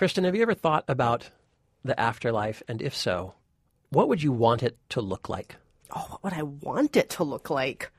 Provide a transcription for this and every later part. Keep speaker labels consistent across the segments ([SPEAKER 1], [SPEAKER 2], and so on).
[SPEAKER 1] Kristen, have you ever thought about the afterlife? And if so, what would you want it to look like?
[SPEAKER 2] Oh, what would I want it to look like?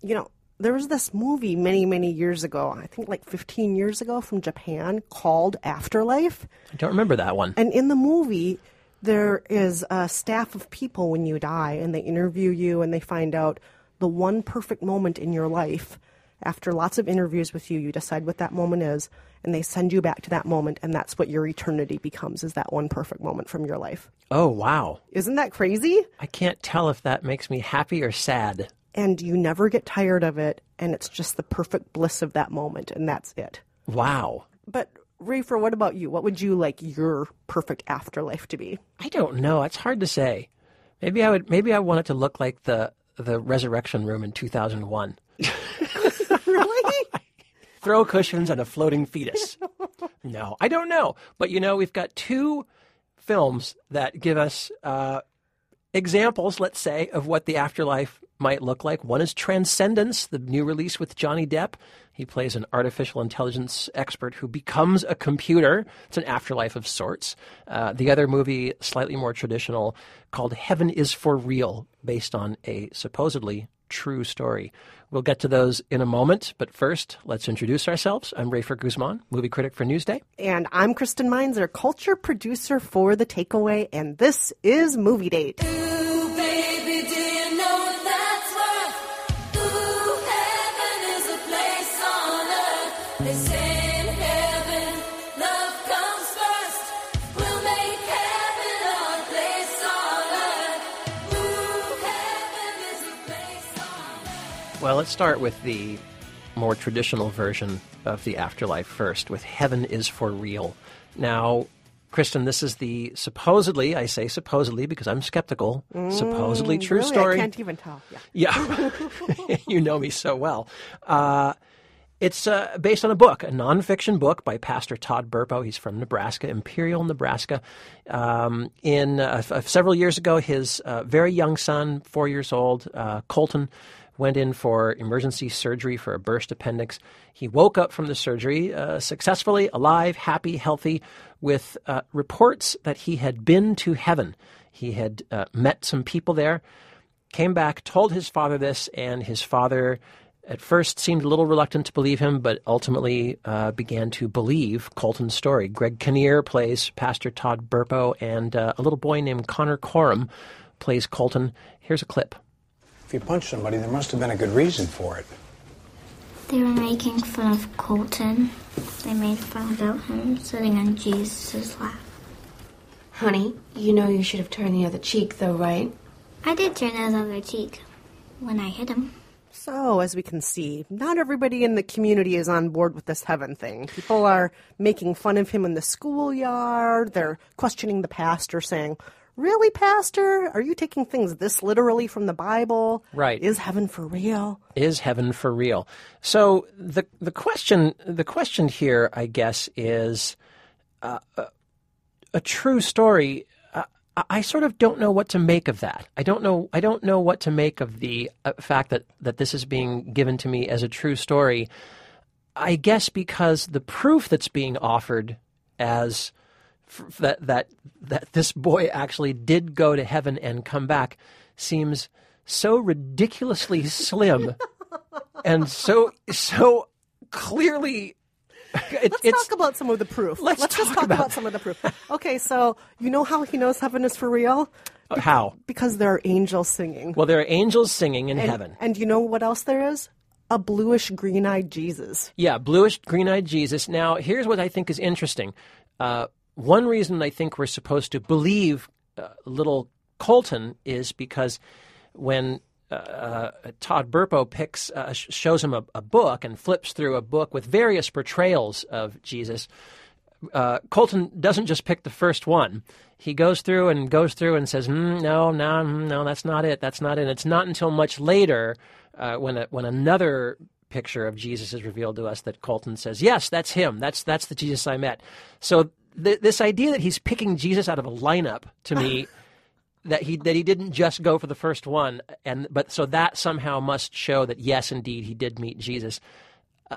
[SPEAKER 2] You know, there was this movie many, many years ago, I think like 15 years ago from Japan called Afterlife.
[SPEAKER 1] I don't remember that one.
[SPEAKER 2] And in the movie, there is a staff of people when you die, and they interview you and they find out the one perfect moment in your life. After lots of interviews with you, you decide what that moment is, and they send you back to that moment, and that's what your eternity becomes is that one perfect moment from your life.
[SPEAKER 1] Oh, wow.
[SPEAKER 2] Isn't that crazy?
[SPEAKER 1] I can't tell if that makes me happy or sad.
[SPEAKER 2] And you never get tired of it, and it's just the perfect bliss of that moment, and that's it.
[SPEAKER 1] Wow.
[SPEAKER 2] But Rafer, what about you? What would you like your perfect afterlife to be?
[SPEAKER 1] I don't know. It's hard to say. Maybe I would. Maybe I want it to look like the the resurrection room in 2001.
[SPEAKER 2] really?
[SPEAKER 1] Throw cushions and a floating fetus. No, I don't know. But you know, we've got two films that give us uh, examples, let's say, of what the afterlife might look like. One is Transcendence, the new release with Johnny Depp. He plays an artificial intelligence expert who becomes a computer. It's an afterlife of sorts. Uh, the other movie, slightly more traditional, called Heaven is for Real, based on a supposedly true story. We'll get to those in a moment, but first, let's introduce ourselves. I'm Rafer Guzman, movie critic for Newsday.
[SPEAKER 2] And I'm Kristen Meinzer, culture producer for The Takeaway, and this is Movie Date.
[SPEAKER 3] Well,
[SPEAKER 1] let's start with the more traditional version of the afterlife first, with Heaven is for Real. Now, Kristen, this is the supposedly, I say supposedly because I'm skeptical, supposedly true
[SPEAKER 2] Mm, Really?
[SPEAKER 1] story.
[SPEAKER 2] I can't even tell. Yeah.
[SPEAKER 1] Yeah, you know me so well. Uh, it's uh, based on a book, a nonfiction book by Pastor Todd Burpo. He's from Nebraska, Imperial, Nebraska. Um, in uh, f- several years ago, his uh, very young son, four years old, uh, Colton, went in for emergency surgery for a burst appendix. He woke up from the surgery uh, successfully, alive, happy, healthy, with uh, reports that he had been to heaven. He had uh, met some people there came back, told his father this, and his father at first seemed a little reluctant to believe him, but ultimately uh, began to believe Colton's story. Greg Kinnear plays Pastor Todd Burpo, and uh, a little boy named Connor Corum plays Colton. Here's a clip.
[SPEAKER 4] If you punch somebody, there must have been a good reason for it.
[SPEAKER 5] They were making fun of Colton. They made fun about him sitting on Jesus' lap.
[SPEAKER 6] Honey, you know you should have turned the other cheek, though, right?
[SPEAKER 5] I did turn his other cheek when I hit him.
[SPEAKER 2] So, as we can see, not everybody in the community is on board with this heaven thing. People are making fun of him in the schoolyard. They're questioning the pastor, saying, Really, Pastor? Are you taking things this literally from the Bible?
[SPEAKER 1] Right.
[SPEAKER 2] Is heaven for real?
[SPEAKER 1] is heaven for real? So the the question the question here, I guess, is uh, a, a true story. Uh, I- I sort of don't know what to make of that. I don't know. I don't know what to make of the uh, fact that that this is being given to me as a true story. I guess because the proof that's being offered as that that that this boy actually did go to heaven and come back seems so ridiculously slim and so so clearly it,
[SPEAKER 2] Let's talk about some of the proof.
[SPEAKER 1] Let's
[SPEAKER 2] just
[SPEAKER 1] talk
[SPEAKER 2] talk
[SPEAKER 1] about-
[SPEAKER 2] about some of the proof. Okay, so you know how he knows heaven is for real?
[SPEAKER 1] how
[SPEAKER 2] Because there are angels singing.
[SPEAKER 1] well there are angels singing in
[SPEAKER 2] and,
[SPEAKER 1] heaven
[SPEAKER 2] And you know what else there is? A bluish green eyed Jesus.
[SPEAKER 1] Yeah, bluish, green eyed Jesus. Now, here's what I think is interesting. Uh, one reason I think we're supposed to believe uh, little Colton is because when uh, uh, Todd Burpo picks, uh, sh- shows him a, a book and flips through a book with various portrayals of Jesus, uh, Colton doesn't just pick the first one. He goes through and goes through and says, mm, "No, no, mm, no, that's not it. That's not it." It's not until much later uh, when a, when another picture of Jesus is revealed to us that Colton says, "Yes, that's him. That's that's the Jesus I met." So th- this idea that he's picking Jesus out of a lineup to me. That he that he didn't just go for the first one, and but so that somehow must show that yes, indeed, he did meet Jesus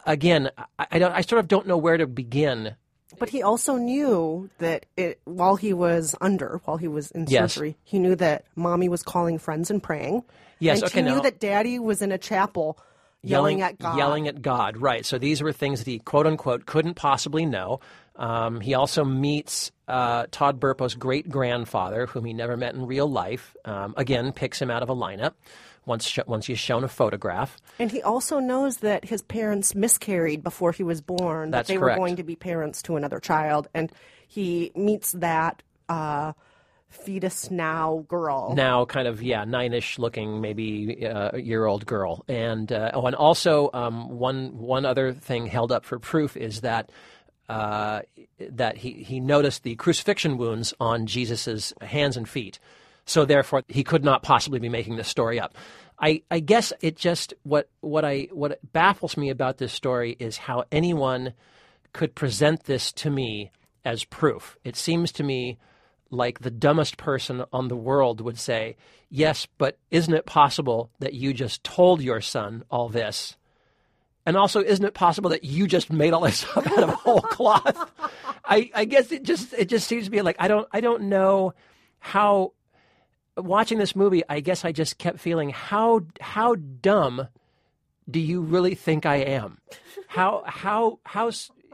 [SPEAKER 1] again, I, I, don't, I sort of don't know where to begin
[SPEAKER 2] But he also knew that it, while he was under, while he was in
[SPEAKER 1] Yes.
[SPEAKER 2] surgery, he knew that mommy was calling friends and praying.
[SPEAKER 1] Yes,
[SPEAKER 2] and
[SPEAKER 1] okay,
[SPEAKER 2] he knew
[SPEAKER 1] now-
[SPEAKER 2] that daddy was in a chapel yelling, at God.
[SPEAKER 1] Yelling at God, right. So these were things that he, quote unquote, couldn't possibly know. Um, he also meets uh, Todd Burpo's great grandfather, whom he never met in real life. Um, again, picks him out of a lineup once, sh- once he's shown a photograph.
[SPEAKER 2] And he also knows that his parents miscarried before he was born.
[SPEAKER 1] That's
[SPEAKER 2] that they
[SPEAKER 1] correct.
[SPEAKER 2] were going to be parents to another child, and he meets that uh, fetus now girl.
[SPEAKER 1] now kind of yeah nine-ish looking maybe uh, year old girl and uh, oh and also um, one one other thing held up for proof is that uh, that he, he noticed the crucifixion wounds on Jesus's hands and feet so therefore he could not possibly be making this story up I, I guess it just what what I what baffles me about this story is how anyone could present this to me as proof. It seems to me like the dumbest person on the world would say, Yes, but isn't it possible that you just told your son all this? And also, isn't it possible that you just made all this up out of whole cloth? I, I guess it just it just seems to be like I don't I don't know how watching this movie, I guess I just kept feeling how how dumb do you really think I am? How how how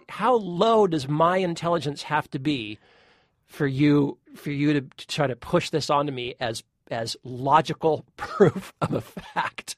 [SPEAKER 1] how low does my intelligence have to be for you for you to, to try to push this onto me as as logical proof of a fact?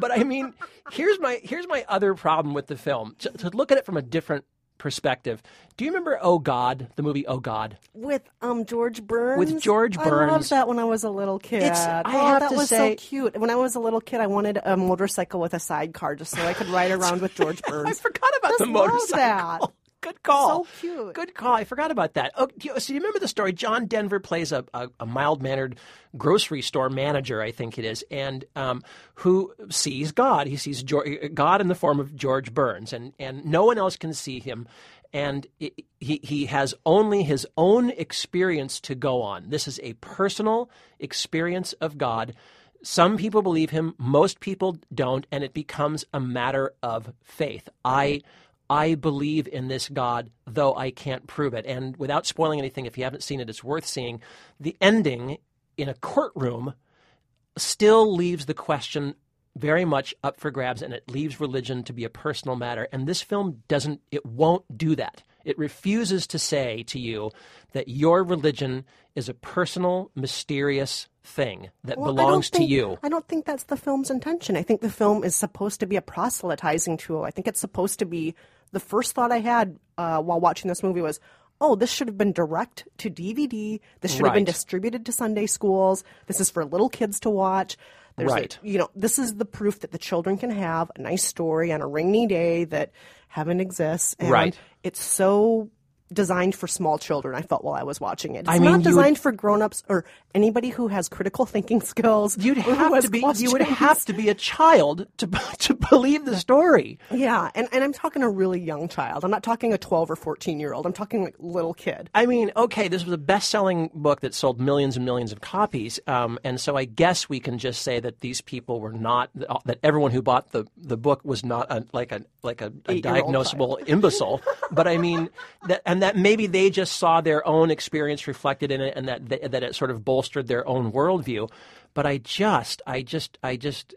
[SPEAKER 1] But I mean, here's my here's my other problem with the film. To, to look at it from a different perspective. Do you remember Oh God, the movie Oh God?
[SPEAKER 2] with um George Burns.
[SPEAKER 1] With George Burns.
[SPEAKER 2] I loved that when I was a little kid.
[SPEAKER 1] It's- I
[SPEAKER 2] oh,
[SPEAKER 1] have
[SPEAKER 2] that
[SPEAKER 1] to
[SPEAKER 2] was
[SPEAKER 1] say-
[SPEAKER 2] so cute. When I was a little kid, I wanted a motorcycle with a sidecar just so I could ride around with George Burns.
[SPEAKER 1] I forgot about the motorcycle.
[SPEAKER 2] that.
[SPEAKER 1] Good call.
[SPEAKER 2] So cute.
[SPEAKER 1] Good call. I forgot about that. Oh, do you, so you remember the story? John Denver plays a, a, a mild mannered grocery store manager, I think it is, and um, who sees God. He sees George, God in the form of George Burns, and, and no one else can see him. And it, he, he has only his own experience to go on. This is a personal experience of God. Some people believe him, most people don't, and it becomes a matter of faith. I I believe in this God, though I can't prove it. And without spoiling anything, if you haven't seen it, it's worth seeing. The ending in a courtroom still leaves the question very much up for grabs and it leaves religion to be a personal matter. And this film doesn't, it won't do that. It refuses to say to you that your religion is a personal, mysterious thing that
[SPEAKER 2] Well,
[SPEAKER 1] belongs to you.
[SPEAKER 2] I don't think that's the film's intention. I think the film is supposed to be a proselytizing tool. I think it's supposed to be the first thought I had uh, while watching this movie was, oh, this should have been direct to DVD. This should have been distributed to Sunday schools. This is for little kids to watch. There's a-
[SPEAKER 1] Right.
[SPEAKER 2] you know, this is the proof that the children can have a nice story on a rainy day that heaven exists. And
[SPEAKER 1] Right.
[SPEAKER 2] It's so designed for small children. I felt while I was watching it. It's
[SPEAKER 1] I mean,
[SPEAKER 2] not
[SPEAKER 1] you would-
[SPEAKER 2] designed for grown-ups or anybody who has critical thinking skills.
[SPEAKER 1] You'd have to be you would have to be a child to to believe the story.
[SPEAKER 2] Yeah, and, and I'm talking a really young child. I'm not talking a 12 or 14 year old. I'm talking like little kid.
[SPEAKER 1] I mean, okay, this was a best-selling book that sold millions and millions of copies, um, and so I guess we can just say that these people were not that everyone who bought the, the book was not a, like a like a, a diagnosable imbecile. but I mean, that and that maybe they just saw their own experience reflected in it, and that that, that it sort of bolstered their own worldview. But I just, I just, I just.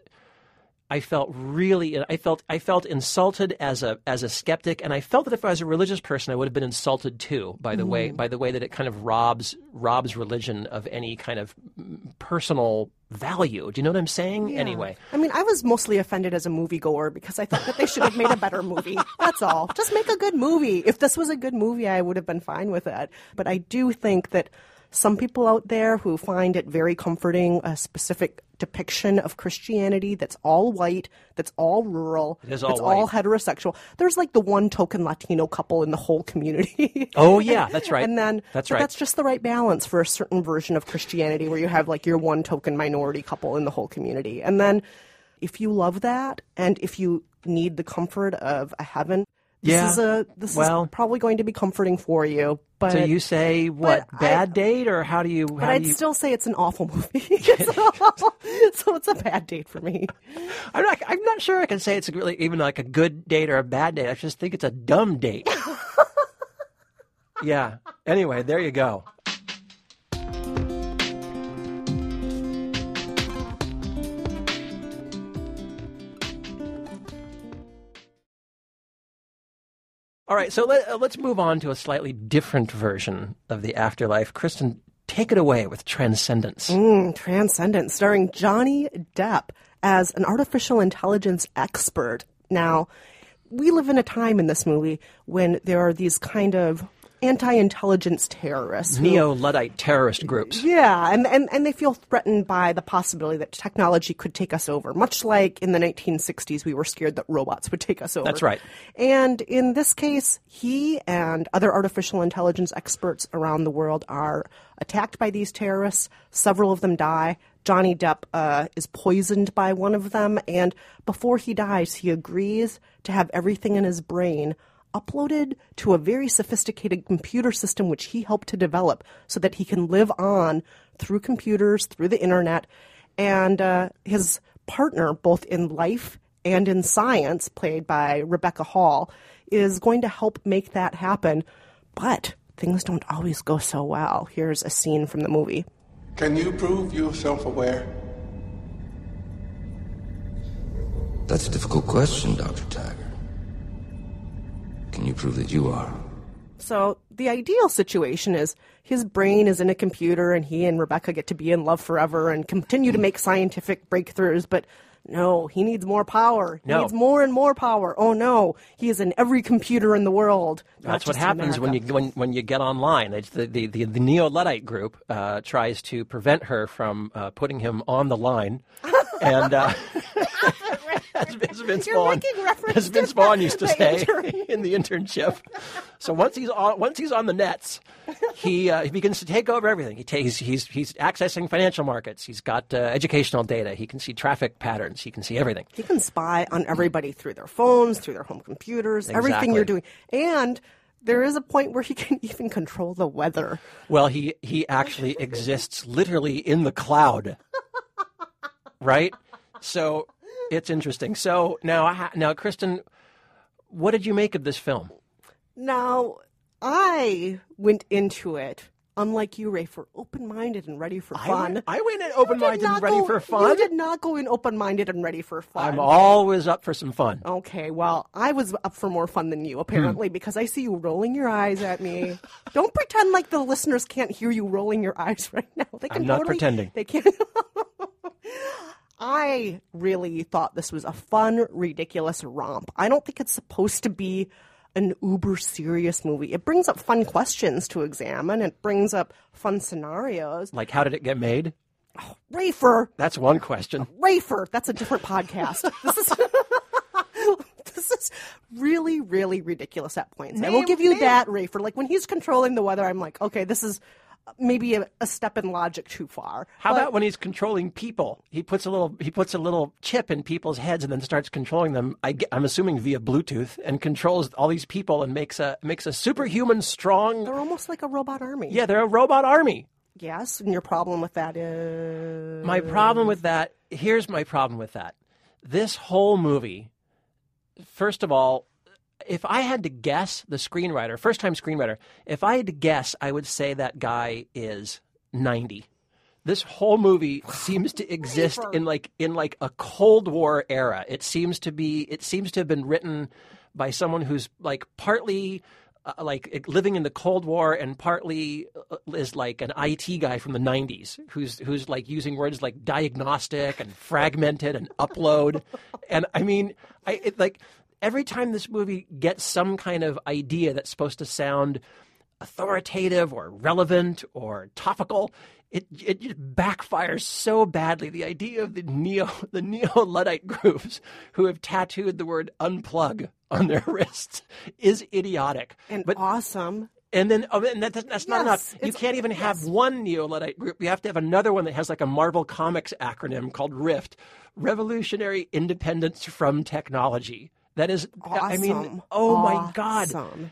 [SPEAKER 1] I felt really I felt I felt insulted as a as a skeptic and I felt that if I was a religious person I would have been insulted too by the way mm-hmm. by the way that it kind of robs robs religion of any kind of personal value. Do you know what I'm saying? Anyway.
[SPEAKER 2] I mean, I was mostly offended as a moviegoer because I thought that they should have made a better movie. That's all. Just make a good movie. If this was a good movie, I would have been fine with it. But I do think that some people out there who find it very comforting, a specific depiction of Christianity that's all white, that's all rural,
[SPEAKER 1] It is all
[SPEAKER 2] that's
[SPEAKER 1] white.
[SPEAKER 2] all heterosexual. There's like the one token Latino couple in the whole community.
[SPEAKER 1] Oh yeah, that's right.
[SPEAKER 2] And then
[SPEAKER 1] That's right.
[SPEAKER 2] That's just the right balance for a certain version of Christianity where you have like your one token minority couple in the whole community. And then if you love that and if you need the comfort of a heaven, this
[SPEAKER 1] Yeah.
[SPEAKER 2] is a this
[SPEAKER 1] Well-
[SPEAKER 2] is probably going to be comforting for you. But
[SPEAKER 1] so you say what
[SPEAKER 2] but I-
[SPEAKER 1] bad date or how do you
[SPEAKER 2] but
[SPEAKER 1] how
[SPEAKER 2] I'd
[SPEAKER 1] do you
[SPEAKER 2] still say it's an awful movie. so, so it's a bad date for me.
[SPEAKER 1] I'm not I'm not sure I can say it's really even like a good date or a bad date. I just think it's a dumb date. Yeah. Anyway, there you go. All right, so let, uh, let's move on to a slightly different version of the afterlife. Kristen, take it away with Transcendence.
[SPEAKER 2] Mm, Transcendent, starring Johnny Depp as an artificial intelligence expert. Now, we live in a time in this movie when there are these kind of anti-intelligence terrorists.
[SPEAKER 1] Neo Luddite terrorist groups.
[SPEAKER 2] Yeah, and, and, and they feel threatened by the possibility that technology could take us over, much like in the 1960s we were scared that robots would take us over.
[SPEAKER 1] That's right.
[SPEAKER 2] And in this case, he and other artificial intelligence experts around the world are attacked by these terrorists. Several of them die. Johnny Depp uh, is poisoned by one of them, and before he dies, he agrees to have everything in his brain uploaded to a very sophisticated computer system which he helped to develop so that he can live on through computers, through the internet. And uh, his partner, both in life and in science, played by Rebecca Hall, is going to help make that happen. But things don't always go so well. Here's a scene from the movie.
[SPEAKER 7] Can you prove you're self aware?
[SPEAKER 8] That's a difficult question, Dr. Tagger. Can you prove that you are?
[SPEAKER 2] So the ideal situation is his brain is in a computer and he and Rebecca get to be in love forever and continue to make scientific breakthroughs, but no, he needs more power. He
[SPEAKER 1] No.
[SPEAKER 2] needs more and more power. Oh no, he is in every computer in the world.
[SPEAKER 1] That's what happens when you when, when you get online. It's the the, the, the Neo Luddite group uh, tries to prevent her from uh, putting him on the line, and uh, as, Vince
[SPEAKER 2] You're
[SPEAKER 1] Vaughn, as Vince Vaughn used to say
[SPEAKER 2] intern.
[SPEAKER 1] in the internship. So once he's on once he's on the nets, he uh, he begins to take over everything. He takes he's he's accessing financial markets. He's got uh, educational data. He can see traffic patterns. He can see everything.
[SPEAKER 2] He can spy on everybody through their phones, through their home computers, everything you're doing. And there is a point where he can even control the weather.
[SPEAKER 1] Well, he he actually exists literally in the cloud, right? So it's interesting. So now, now, Kristen, what did you make of this film?
[SPEAKER 2] Now, I went into it, unlike you, Rafer open minded and ready for fun.
[SPEAKER 1] went- I went in open-minded and ready
[SPEAKER 2] go-
[SPEAKER 1] for fun.
[SPEAKER 2] You did not go in open minded and ready for fun.
[SPEAKER 1] I'm always up for some fun.
[SPEAKER 2] Okay, well, I was up for more fun than
[SPEAKER 1] Hmm.
[SPEAKER 2] you, apparently, because I see you rolling your eyes at me. Don't pretend like the listeners can't hear you rolling your eyes right now. They can
[SPEAKER 1] I'm not
[SPEAKER 2] totally-
[SPEAKER 1] pretending.
[SPEAKER 2] They can't. I really thought this was a fun, ridiculous romp. I don't think it's supposed to be an uber serious movie. It brings up fun questions to examine. It brings up fun scenarios.
[SPEAKER 1] Like, how did it get made?
[SPEAKER 2] Rafer,
[SPEAKER 1] That's one question.
[SPEAKER 2] Rafer. That's a different podcast. This is this is really, really ridiculous at points. I will give you that, Rafer. Like when he's controlling the weather, I'm like, okay, this is maybe a, a step in logic too far.
[SPEAKER 1] How
[SPEAKER 2] But-
[SPEAKER 1] about when he's controlling people? He puts a little he puts a little chip in people's heads and then starts controlling them. I, am assuming via Bluetooth and controls all these people and makes a makes a superhuman strong.
[SPEAKER 2] they're almost like a robot army.
[SPEAKER 1] Yeah, they're a robot army.
[SPEAKER 2] Yes, and your problem with that is
[SPEAKER 1] My problem with that, here's my problem with that. This whole movie, first of all, if I had to guess the screenwriter, first time screenwriter, if I had to guess, I would say that guy is 90. This whole movie seems to exist in like in like a Cold War era. It seems to be it seems to have been written by someone who's like partly uh, like living in the Cold War and partly uh, is like an IT guy from the 90s who's who's like using words like diagnostic and fragmented and upload. and I mean, I it, like every time this movie gets some kind of idea that's supposed to sound authoritative or relevant or topical, it it just backfires so badly. The idea of the neo the neo luddite groups who have tattooed the word unplug on their wrists is idiotic.
[SPEAKER 2] and
[SPEAKER 1] but
[SPEAKER 2] awesome.
[SPEAKER 1] and then oh, and that, that's not enough. You can't even have
[SPEAKER 2] yes.
[SPEAKER 1] one neo luddite group. You have to have another one that has like a Marvel Comics acronym called RIFT, Revolutionary Independence from Technology. That is, I mean,
[SPEAKER 2] Awesome.
[SPEAKER 1] oh my god!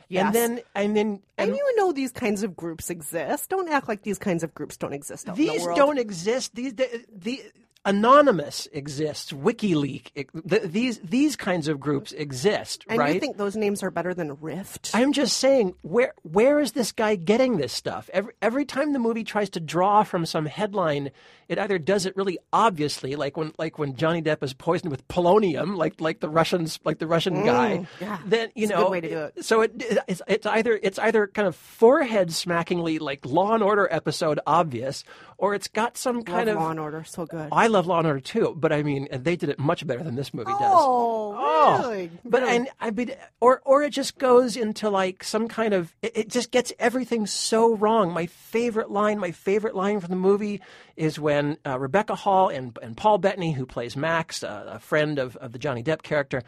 [SPEAKER 2] Yes.
[SPEAKER 1] And then, and then,
[SPEAKER 2] And
[SPEAKER 1] and
[SPEAKER 2] you know these kinds of groups exist. Don't act like these kinds of groups don't exist
[SPEAKER 1] these
[SPEAKER 2] the world.
[SPEAKER 1] don't exist. These the, the Anonymous exists, WikiLeaks. Th- these these kinds of groups exist,
[SPEAKER 2] And
[SPEAKER 1] right?
[SPEAKER 2] you think those names are better than Rift?
[SPEAKER 1] I'm just saying, where where is this guy getting this stuff? Every every time the movie tries to draw from some headline, it either does it really obviously, like when like when Johnny Depp is poisoned with polonium, like like the Russians, like the Russian mm, guy.
[SPEAKER 2] yeah.
[SPEAKER 1] Then you know,
[SPEAKER 2] good way to do it.
[SPEAKER 1] So it, it's it's either it's either kind of forehead smackingly like Law and Order episode obvious, or it's got some
[SPEAKER 2] Love
[SPEAKER 1] kind of
[SPEAKER 2] Law and Order, so good.
[SPEAKER 1] I love Law and Order too, but I mean they did it much better than this movie does.
[SPEAKER 2] Oh, really?
[SPEAKER 1] But
[SPEAKER 2] Really?
[SPEAKER 1] and I mean, or or it just goes into like some kind of it, it just gets everything so wrong. My favorite line, my favorite line from the movie is when uh, Rebecca Hall and and Paul Bettany, who plays Max, uh, a friend of, of the Johnny Depp character.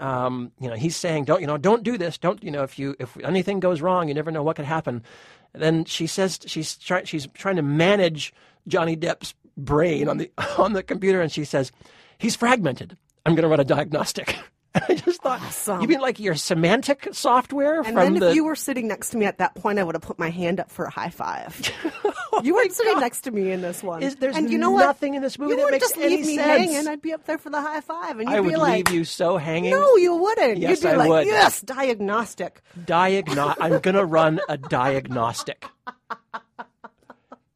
[SPEAKER 1] Um, you know, he's saying, "Don't you know? Don't do this. Don't you know? If you if anything goes wrong, you never know what could happen." And then she says she's trying she's trying to manage Johnny Depp's brain on the on the computer, and she says, "He's fragmented. I'm going to run a diagnostic." And I just thought,
[SPEAKER 2] Awesome.
[SPEAKER 1] you mean like your semantic software
[SPEAKER 2] And
[SPEAKER 1] from
[SPEAKER 2] then
[SPEAKER 1] the?
[SPEAKER 2] if you were sitting next to me at that point, I would have put my hand up for a high five. Oh you weren't sitting next to me in this one.
[SPEAKER 1] Is- there's
[SPEAKER 2] and you know
[SPEAKER 1] nothing
[SPEAKER 2] what?
[SPEAKER 1] in this movie
[SPEAKER 2] you
[SPEAKER 1] that
[SPEAKER 2] wouldn't
[SPEAKER 1] makes
[SPEAKER 2] just leave me
[SPEAKER 1] sense.
[SPEAKER 2] hanging. I'd be up there for the high five, and you'd
[SPEAKER 1] I
[SPEAKER 2] be
[SPEAKER 1] would
[SPEAKER 2] like,
[SPEAKER 1] leave you so hanging.
[SPEAKER 2] "No, you wouldn't.
[SPEAKER 1] Yes,
[SPEAKER 2] you'd be
[SPEAKER 1] I
[SPEAKER 2] like,
[SPEAKER 1] would.
[SPEAKER 2] "Yes, diagnostic."
[SPEAKER 1] Diagno- I'm going to run a diagnostic.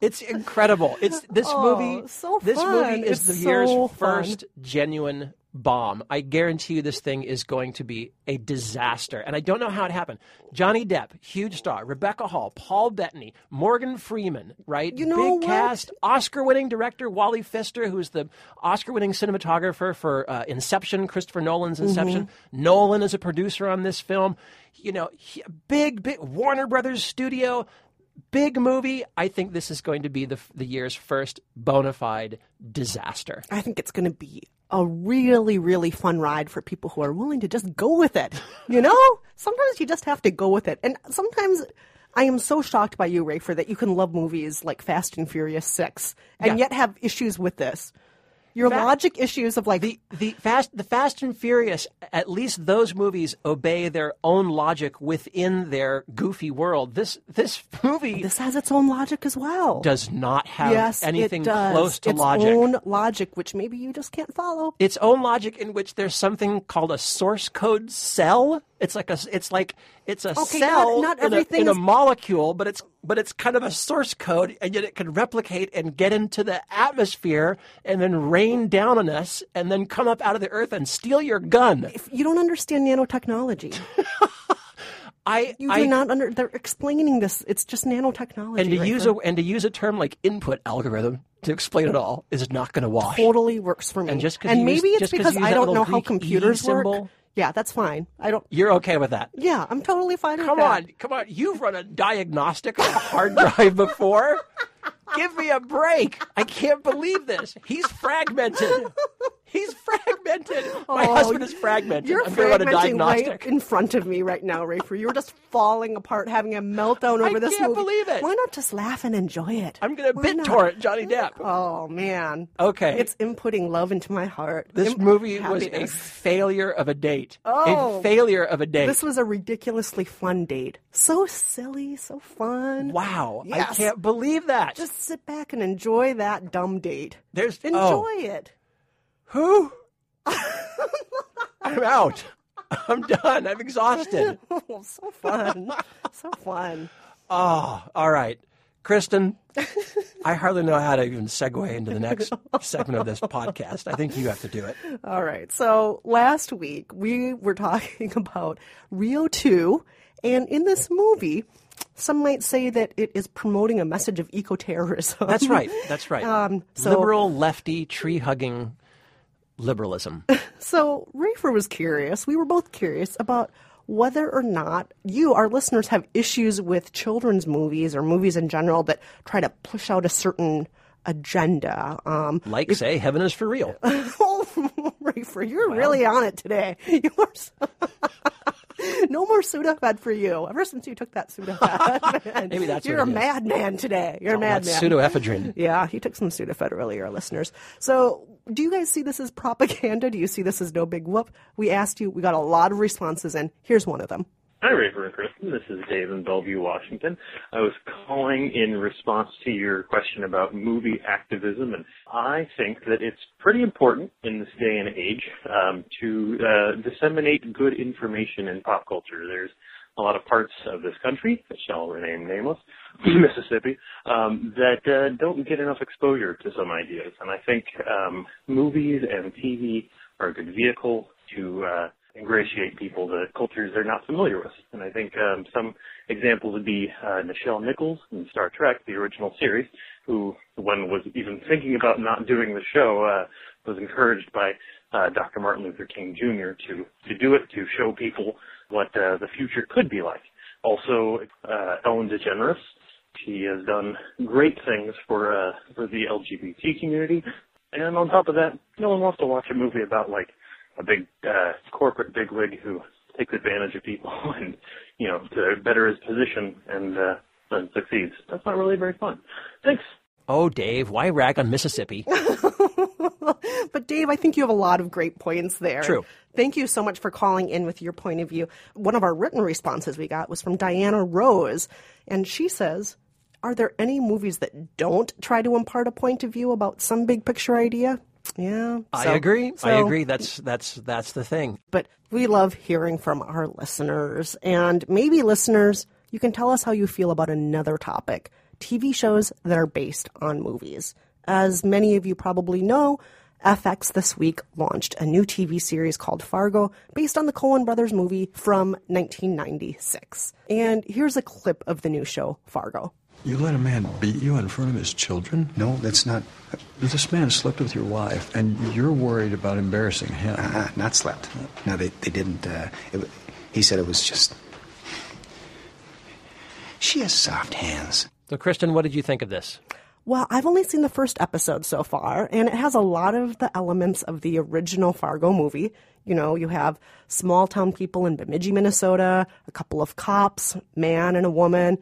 [SPEAKER 1] It's incredible. It's this
[SPEAKER 2] Oh,
[SPEAKER 1] movie.
[SPEAKER 2] so
[SPEAKER 1] this movie is
[SPEAKER 2] It's
[SPEAKER 1] the
[SPEAKER 2] so
[SPEAKER 1] year's
[SPEAKER 2] fun.
[SPEAKER 1] first genuine bomb. I guarantee you, this thing is going to be a disaster. And I don't know how it happened. Johnny Depp, huge star. Rebecca Hall, Paul Bettany, Morgan Freeman, right?
[SPEAKER 2] You know
[SPEAKER 1] Big
[SPEAKER 2] what?
[SPEAKER 1] cast. Oscar-winning director Wally Pfister, who's the Oscar-winning cinematographer for uh, Inception, Christopher Nolan's Inception.
[SPEAKER 2] Mm-hmm.
[SPEAKER 1] Nolan is a producer on this film. You know, he- big, big Warner Brothers studio big movie. I think this is going to be the the year's first bona fide disaster.
[SPEAKER 2] I think it's going to be a really, really fun ride for people who are willing to just go with it. You know, sometimes you just have to go with it, and sometimes. I am so shocked by you, Rafer, that you can love movies like Fast and Furious Six and
[SPEAKER 1] Yeah.
[SPEAKER 2] yet have issues with this. Your
[SPEAKER 1] Fa-
[SPEAKER 2] logic issues of like
[SPEAKER 1] The the fast the Fast and Furious, at least those movies obey their own logic within their goofy world. This this movie
[SPEAKER 2] this has its own logic as well.
[SPEAKER 1] does not have
[SPEAKER 2] yes,
[SPEAKER 1] anything
[SPEAKER 2] it does.
[SPEAKER 1] close to
[SPEAKER 2] its
[SPEAKER 1] logic.
[SPEAKER 2] own logic, which maybe you just can't follow.
[SPEAKER 1] its own logic in which there's something called a source code cell. It's like a it's like it's a
[SPEAKER 2] Okay,
[SPEAKER 1] cell
[SPEAKER 2] not- not
[SPEAKER 1] in, a,
[SPEAKER 2] everything
[SPEAKER 1] in a molecule, but it's but it's kind of a source code, and yet it can replicate and get into the atmosphere and then rain down on us, and then come up out of the earth and steal your gun.
[SPEAKER 2] If you don't understand nanotechnology,
[SPEAKER 1] I
[SPEAKER 2] you
[SPEAKER 1] I,
[SPEAKER 2] not under. They're explaining this. It's just nanotechnology.
[SPEAKER 1] and to
[SPEAKER 2] Rafer.
[SPEAKER 1] use a and to use a term like input algorithm to explain it all is not going to wash.
[SPEAKER 2] totally works for me.
[SPEAKER 1] And just you
[SPEAKER 2] maybe
[SPEAKER 1] use-
[SPEAKER 2] it's because I don't know how
[SPEAKER 1] Greek E
[SPEAKER 2] computers work. Yeah, that's fine. I don't.
[SPEAKER 1] You're okay with that?
[SPEAKER 2] Yeah, I'm totally fine with
[SPEAKER 1] Come
[SPEAKER 2] that.
[SPEAKER 1] Come on, come on. You've run a diagnostic on a hard drive before. Give me a break. I can't believe this. He's fragmented. He's fragmented. My
[SPEAKER 2] Oh,
[SPEAKER 1] husband is fragmented.
[SPEAKER 2] You're
[SPEAKER 1] I'm going to run a
[SPEAKER 2] fragmenting
[SPEAKER 1] diagnostic.
[SPEAKER 2] right in front of me right now, Rafer. You're just falling apart, having a meltdown over this. movie.
[SPEAKER 1] I can't believe it.
[SPEAKER 2] Why not just laugh and enjoy it?
[SPEAKER 1] I'm going to? BitTorrent Johnny Depp.
[SPEAKER 2] Oh man.
[SPEAKER 1] Okay.
[SPEAKER 2] It's inputting love into my heart.
[SPEAKER 1] This
[SPEAKER 2] Im-
[SPEAKER 1] movie was a failure of a date.
[SPEAKER 2] Oh.
[SPEAKER 1] a failure of a date.
[SPEAKER 2] This was a ridiculously fun date. So silly, so fun.
[SPEAKER 1] wow. I can't believe that.
[SPEAKER 2] Just sit back and enjoy that dumb date.
[SPEAKER 1] There's
[SPEAKER 2] Enjoy
[SPEAKER 1] oh,
[SPEAKER 2] it.
[SPEAKER 1] Who? I'm out. I'm done. I'm exhausted.
[SPEAKER 2] Oh, so fun. so fun.
[SPEAKER 1] Oh, all right. Kristen, I hardly know how to even segue into the next segment of this podcast. I think you have to do it.
[SPEAKER 2] All right. So last week we were talking about Rio 2, and in this movie, some might say that it is promoting a message of eco terrorism.
[SPEAKER 1] That's right. That's right.
[SPEAKER 2] Um, so-
[SPEAKER 1] Liberal, lefty, tree hugging liberalism.
[SPEAKER 2] So Rafer was curious. We were both curious about whether or not you, our listeners, have issues with children's movies or movies in general that try to push out a certain agenda. Um,
[SPEAKER 1] Like, say, heaven is for real.
[SPEAKER 2] oh, Rafer, you're really on it today. You are so- no more Sudafed for you. Ever since you took that Sudafed,
[SPEAKER 1] Maybe that's
[SPEAKER 2] you're a madman today. You're a
[SPEAKER 1] That's
[SPEAKER 2] madman.
[SPEAKER 1] pseudoephedrine.
[SPEAKER 2] Yeah, he took some Sudafed earlier, listeners. So, do you guys see this as propaganda? Do you see this as no big whoop? We asked you, we got a lot of responses, and here's one of them.
[SPEAKER 9] Hi, Raver and Kristen. This is Dave in Bellevue, Washington. I was calling in response to your question about movie activism, and I think that it's pretty important in this day and age um, to uh, disseminate good information in pop culture. There's a lot of parts of this country, that shall remain nameless, Mississippi, um, that uh, don't get enough exposure to some ideas, and I think um, movies and TV are a good vehicle to uh, ingratiate people to cultures they're not familiar with. And I think um, some examples would be uh, Nichelle Nichols in Star Trek, the original series, who, when was even thinking about not doing the show, uh, was encouraged by uh, Dr. Martin Luther King Jr. to to do it to show people what uh, the future could be like. Also, uh, Ellen DeGeneres, she has done great things for uh, for the LGBT community. And on top of that, no one wants to watch a movie about like a big uh, corporate bigwig who takes advantage of people and you know to better his position and uh, and succeeds. That's not really very fun. Thanks.
[SPEAKER 1] Oh, Dave, why rag on Mississippi?
[SPEAKER 2] But Dave, I think you have a lot of great points there.
[SPEAKER 1] True.
[SPEAKER 2] Thank you so much for calling in with your point of view. One of our written responses we got was from Diana Rose, and she says, "Are there any movies that don't try to impart a point of view about some big picture idea?" Yeah,
[SPEAKER 1] I
[SPEAKER 2] so-
[SPEAKER 1] agree. I agree. That's that's that's the thing.
[SPEAKER 2] but we love hearing from our listeners. And maybe, listeners, you can tell us how you feel about another topic TV shows that are based on movies. As many of you probably know, FX this week launched a new TV series called Fargo based on the Coen brothers movie from 1996. And here's a clip of the new show, Fargo.
[SPEAKER 10] You let a man beat you in front of his children?
[SPEAKER 4] No, that's not.
[SPEAKER 10] This man slept with your wife, and you're worried about embarrassing him.
[SPEAKER 4] Uh, not slept. No, they, they didn't. Uh, it, he said it was just. She has soft hands.
[SPEAKER 1] So, Kristen, what did you think of this?
[SPEAKER 2] Well, I've only seen the first episode so far, and it has a lot of the elements of the original Fargo movie. You know, you have small town people in Bemidji, Minnesota, a couple of cops, man and a woman,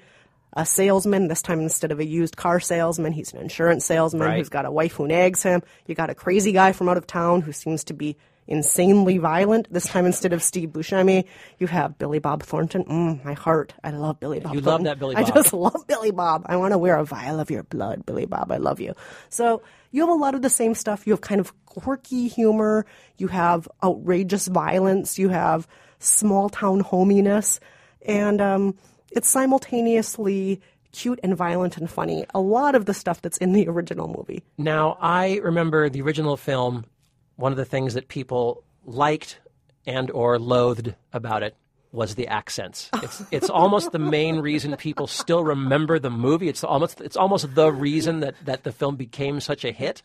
[SPEAKER 2] a salesman, this time instead of a used car salesman, he's an insurance salesman
[SPEAKER 1] Right.
[SPEAKER 2] who's got a wife who nags him. You got a crazy guy from out of town who seems to be insanely violent. This time instead of Steve Buscemi, you have Billy Bob Thornton. Mm, my heart. I love Billy Bob
[SPEAKER 1] You love that Billy Bob.
[SPEAKER 2] I just love Billy Bob. I want to wear a vial of your blood, Billy Bob. I love you. So you have a lot of the same stuff. You have kind of quirky humor. You have outrageous violence. You have small town hominess. And um, it's simultaneously cute and violent and funny. A lot of the stuff that's in the original movie.
[SPEAKER 1] Now, I remember the original film. One of the things that people liked and or loathed about it was the accents. It's it's almost the main reason people still remember the movie. It's almost it's almost the reason that that the film became such a hit.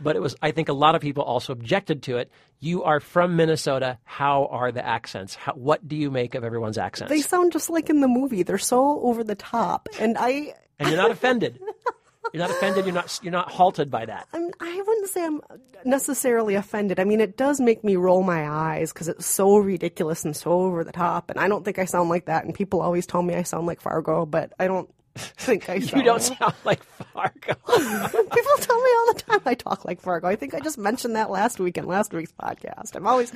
[SPEAKER 1] But it was I think a lot of people also objected to it. You are from Minnesota. How are the accents? How, what do you make of everyone's accents?
[SPEAKER 2] They sound just like in the movie. They're so over the top. And I
[SPEAKER 1] and you're not offended. You're not offended. You're not you're not halted by that.
[SPEAKER 2] I'm, I wouldn't say I'm necessarily offended. I mean, it does make me roll my eyes because it's so ridiculous and so over the top. And I don't think I sound like that. And people always tell me I sound like Fargo, but I don't think I.
[SPEAKER 1] You don't sound like Fargo.
[SPEAKER 2] People tell me all the time I talk like Fargo. I think I just mentioned that last week in last week's podcast. I'm always,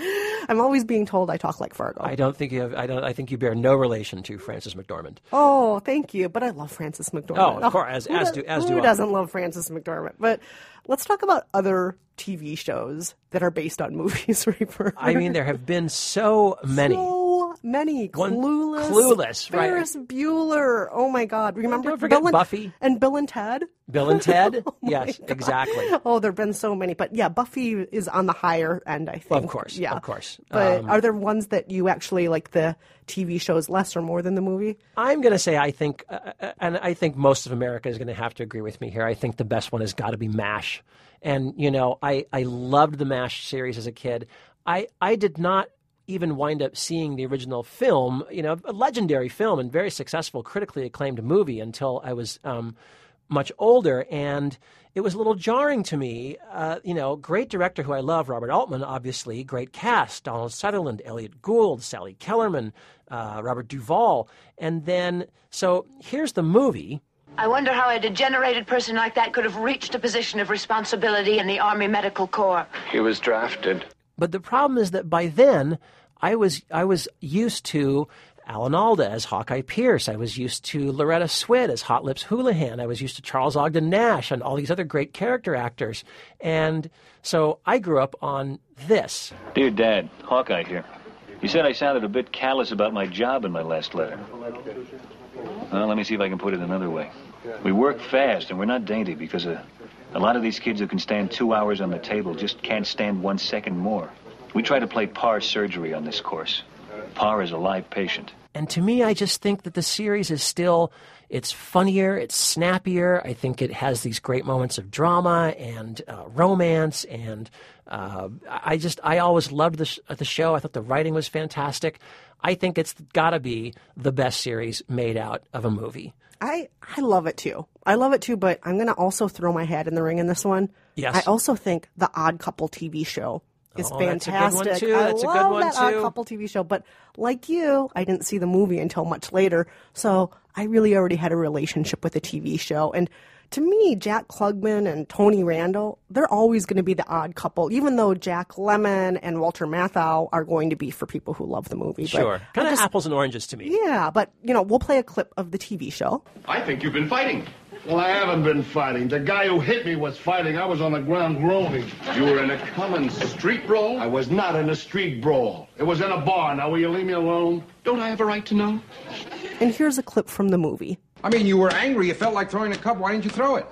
[SPEAKER 2] I'm always being told I talk like Fargo.
[SPEAKER 1] I don't think you have. I don't. I think you bear no relation to Frances McDormand.
[SPEAKER 2] Oh, thank you. But I love Frances McDormand.
[SPEAKER 1] Oh, of oh, course, as-
[SPEAKER 2] who
[SPEAKER 1] as
[SPEAKER 2] do-
[SPEAKER 1] as
[SPEAKER 2] who
[SPEAKER 1] do I.
[SPEAKER 2] doesn't love Frances McDormand? But let's talk about other TV shows that are based on movies. Reaper.
[SPEAKER 1] I mean, there have been so many.
[SPEAKER 2] so many.
[SPEAKER 1] One-
[SPEAKER 2] Clueless.
[SPEAKER 1] Clueless, right.
[SPEAKER 2] Ferris Bueller. Oh my God! Remember
[SPEAKER 1] Don't forget
[SPEAKER 2] Bill and,
[SPEAKER 1] Buffy.
[SPEAKER 2] and Bill and Ted.
[SPEAKER 1] Bill and Ted.
[SPEAKER 2] Oh
[SPEAKER 1] yes,
[SPEAKER 2] God.
[SPEAKER 1] exactly.
[SPEAKER 2] Oh, there've been so many, but yeah, Buffy is on the higher end. I think.
[SPEAKER 1] Of course,
[SPEAKER 2] yeah,
[SPEAKER 1] of course.
[SPEAKER 2] But
[SPEAKER 1] Um,
[SPEAKER 2] are there ones that you actually like the TV shows less or more than the movie?
[SPEAKER 1] I'm going to say I think, uh, uh, and I think most of America is going to have to agree with me here. I think the best one has got to be MASH, and you know, I I loved the MASH series as a kid. I I did not even wind up seeing the original film, you know, a legendary film and very successful, critically acclaimed movie until I was um, much older, and it was a little jarring to me. Uh, you know, great director who I love, Robert Altman, obviously, great cast: Donald Sutherland, Elliott Gould, Sally Kellerman, uh, Robert Duvall, and then so here's the movie.
[SPEAKER 11] I wonder how a degenerated person like that could have reached a position of responsibility in the Army Medical Corps.
[SPEAKER 7] He was drafted.
[SPEAKER 1] But the problem is that by then I was I was used to Alan Alda as Hawkeye Pierce. I was used to Loretta Swit as Hot Lips Houlihan. I was used to Charles Ogden Nash and all these other great character actors. And so I grew up on this.
[SPEAKER 12] Dear Dad, Hawkeye here. You said I sounded a bit callous about my job in my last letter. Well, let me see if I can put it another way. We work fast and we're not dainty because uh, a lot of these kids who can stand two hours on the table just can't stand one second more. We try to play par surgery on this course. Par is a live patient.
[SPEAKER 1] And to me, I just think that the series is still, it's funnier, it's snappier. I think it has these great moments of drama and uh, romance. And uh, I just, I always loved the, sh- the show. I thought the writing was fantastic. I think it's got to be the best series made out of a movie.
[SPEAKER 2] I, I love it too. I love it too, but I'm going to also throw my hat in the ring in this one.
[SPEAKER 1] Yes.
[SPEAKER 2] I also think the Odd Couple TV show is
[SPEAKER 1] Oh, that's a good
[SPEAKER 2] fantastic.
[SPEAKER 1] one, too.
[SPEAKER 2] I
[SPEAKER 1] That's a good
[SPEAKER 2] love
[SPEAKER 1] one,
[SPEAKER 2] that Odd
[SPEAKER 1] too.
[SPEAKER 2] Couple TV show, but like you, I didn't see the movie until much later, so I really already had a relationship with the TV show. And to me, Jack Klugman and Tony Randall, they're always going to be the odd couple, even though Jack Lemmon and Walter Matthau are going to be for people who love the movie.
[SPEAKER 1] Sure.
[SPEAKER 2] I
[SPEAKER 1] Kind of
[SPEAKER 2] just-
[SPEAKER 1] apples and oranges to me.
[SPEAKER 2] Yeah, but you know, we'll play a clip of the TV show.
[SPEAKER 13] I think you've been fighting.
[SPEAKER 14] Well, I haven't been fighting. The guy who hit me was fighting. I was on the ground groaning.
[SPEAKER 13] You were in a common street brawl?
[SPEAKER 14] I was not in a street brawl. It was in a bar. Now, will you leave me alone?
[SPEAKER 13] Don't I have a right to know?
[SPEAKER 2] And here's a clip from the movie.
[SPEAKER 15] I mean, you were angry. You felt like throwing a cup. Why didn't you throw it?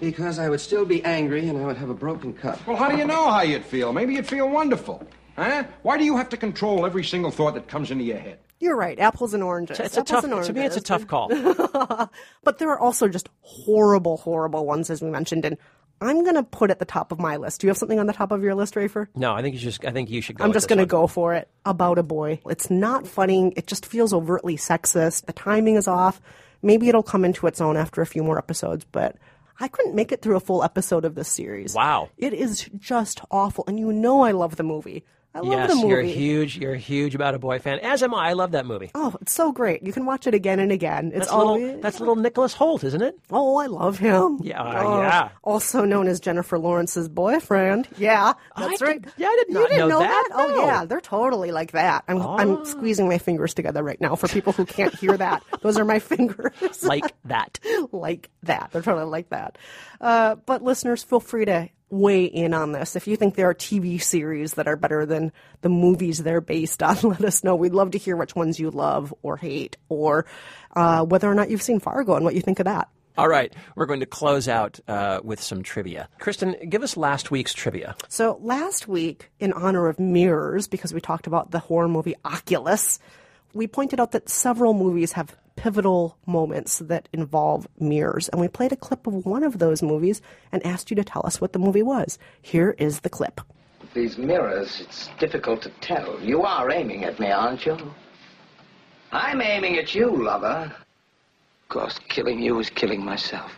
[SPEAKER 8] Because I would still be angry and I would have a broken cup.
[SPEAKER 15] Well, how do you know how you'd feel? Maybe you'd feel wonderful. Huh? Why do you have to control every single thought that comes into your head?
[SPEAKER 2] You're right, apples and oranges.
[SPEAKER 1] It's a
[SPEAKER 2] apples
[SPEAKER 1] tough,
[SPEAKER 2] and
[SPEAKER 1] to me, it's a tough call.
[SPEAKER 2] but there are also just horrible, horrible ones, as we mentioned. And I'm going to put at the top of my list. Do you have something on the top of your list, Rafer?
[SPEAKER 1] No, I think you just, I think you should go.
[SPEAKER 2] I'm just going to go for it. About a boy. It's not funny. It just feels overtly sexist. The timing is off. Maybe it'll come into its own after a few more episodes, but I couldn't make it through a full episode of this series.
[SPEAKER 1] Wow.
[SPEAKER 2] It is just awful. And you know I love the movie. I love
[SPEAKER 1] yes,
[SPEAKER 2] the movie.
[SPEAKER 1] you're a huge, you're a huge About a Boy fan, as am I. I love that movie.
[SPEAKER 2] Oh, it's so great. You can watch it again and again. It's
[SPEAKER 1] That's
[SPEAKER 2] always
[SPEAKER 1] little, that's little Nicholas Hoult, isn't it?
[SPEAKER 2] Oh, I love him.
[SPEAKER 1] Yeah, uh,
[SPEAKER 2] Oh,
[SPEAKER 1] yeah.
[SPEAKER 2] Also known as Jennifer Lawrence's boyfriend. Yeah, that's
[SPEAKER 1] I
[SPEAKER 2] right.
[SPEAKER 1] did- yeah, I did
[SPEAKER 2] you
[SPEAKER 1] not
[SPEAKER 2] didn't
[SPEAKER 1] know
[SPEAKER 2] know
[SPEAKER 1] that,
[SPEAKER 2] Oh,
[SPEAKER 1] no.
[SPEAKER 2] yeah, they're totally like that. I'm, I'm squeezing my fingers together right now for people who can't hear that. Those are my fingers.
[SPEAKER 1] Like that.
[SPEAKER 2] like that. They're totally like that. Uh, but listeners, feel free to weigh in on this. If you think there are TV series that are better than the movies they're based on, let us know. We'd love to hear which ones you love or hate, or uh, whether or not you've seen Fargo and what you think of that.
[SPEAKER 1] All right, we're going to close out uh, with some trivia. Kristen, give us last week's trivia.
[SPEAKER 2] So last week, in honor of mirrors, because we talked about the horror movie Oculus, we pointed out that several movies have pivotal moments that involve mirrors. And we played a clip of one of those movies and asked you to tell us what the movie was. Here is the clip.
[SPEAKER 16] These mirrors, it's difficult to tell. You are aiming at me, aren't you? I'm aiming at you, lover. Of course, killing you is killing myself.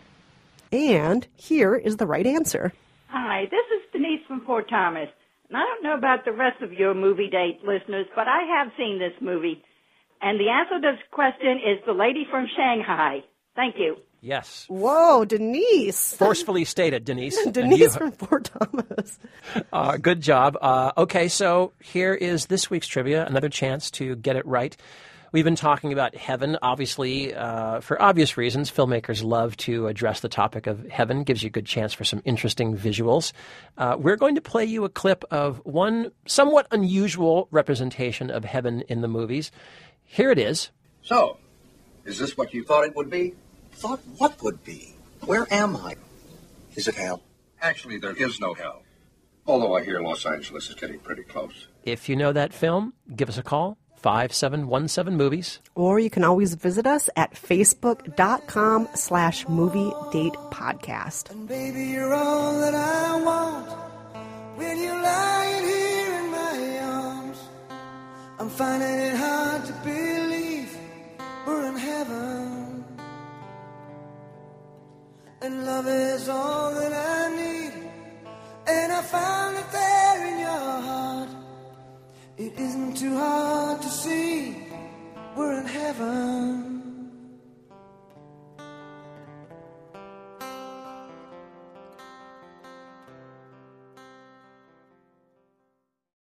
[SPEAKER 2] And here is the right answer.
[SPEAKER 17] Hi, this is Denise from Fort Thomas. And I don't know about the rest of your movie date listeners, but I have seen this movie. And the answer to this question is The Lady from Shanghai. Thank you.
[SPEAKER 1] Yes.
[SPEAKER 2] Whoa, Denise.
[SPEAKER 1] Forcefully stated, Denise.
[SPEAKER 2] Denise
[SPEAKER 1] you-
[SPEAKER 2] from Fort Thomas.
[SPEAKER 1] Uh, good job. Uh, okay, so here is this week's trivia. Another chance to get it right. We've been talking about heaven. Obviously, uh, for obvious reasons, filmmakers love to address the topic of heaven. Gives you a good chance for some interesting visuals. Uh, we're going to play you a clip of one somewhat unusual representation of heaven in the movies. Here it is.
[SPEAKER 18] So, is this what you thought it would be? Thought what would be? Where am I? Is it hell?
[SPEAKER 13] Actually, there is no hell. Although I hear Los Angeles is getting pretty close.
[SPEAKER 1] If you know that film, give us a call. 5717 Movies.
[SPEAKER 2] Or you can always visit us at facebook.com slash movie date podcast.
[SPEAKER 3] Baby, you're all that I want. When you're lying here in my arms, I'm finding it hard to believe and love is all that I need. And I found it there in your heart. It isn't too hard to see we're in heaven.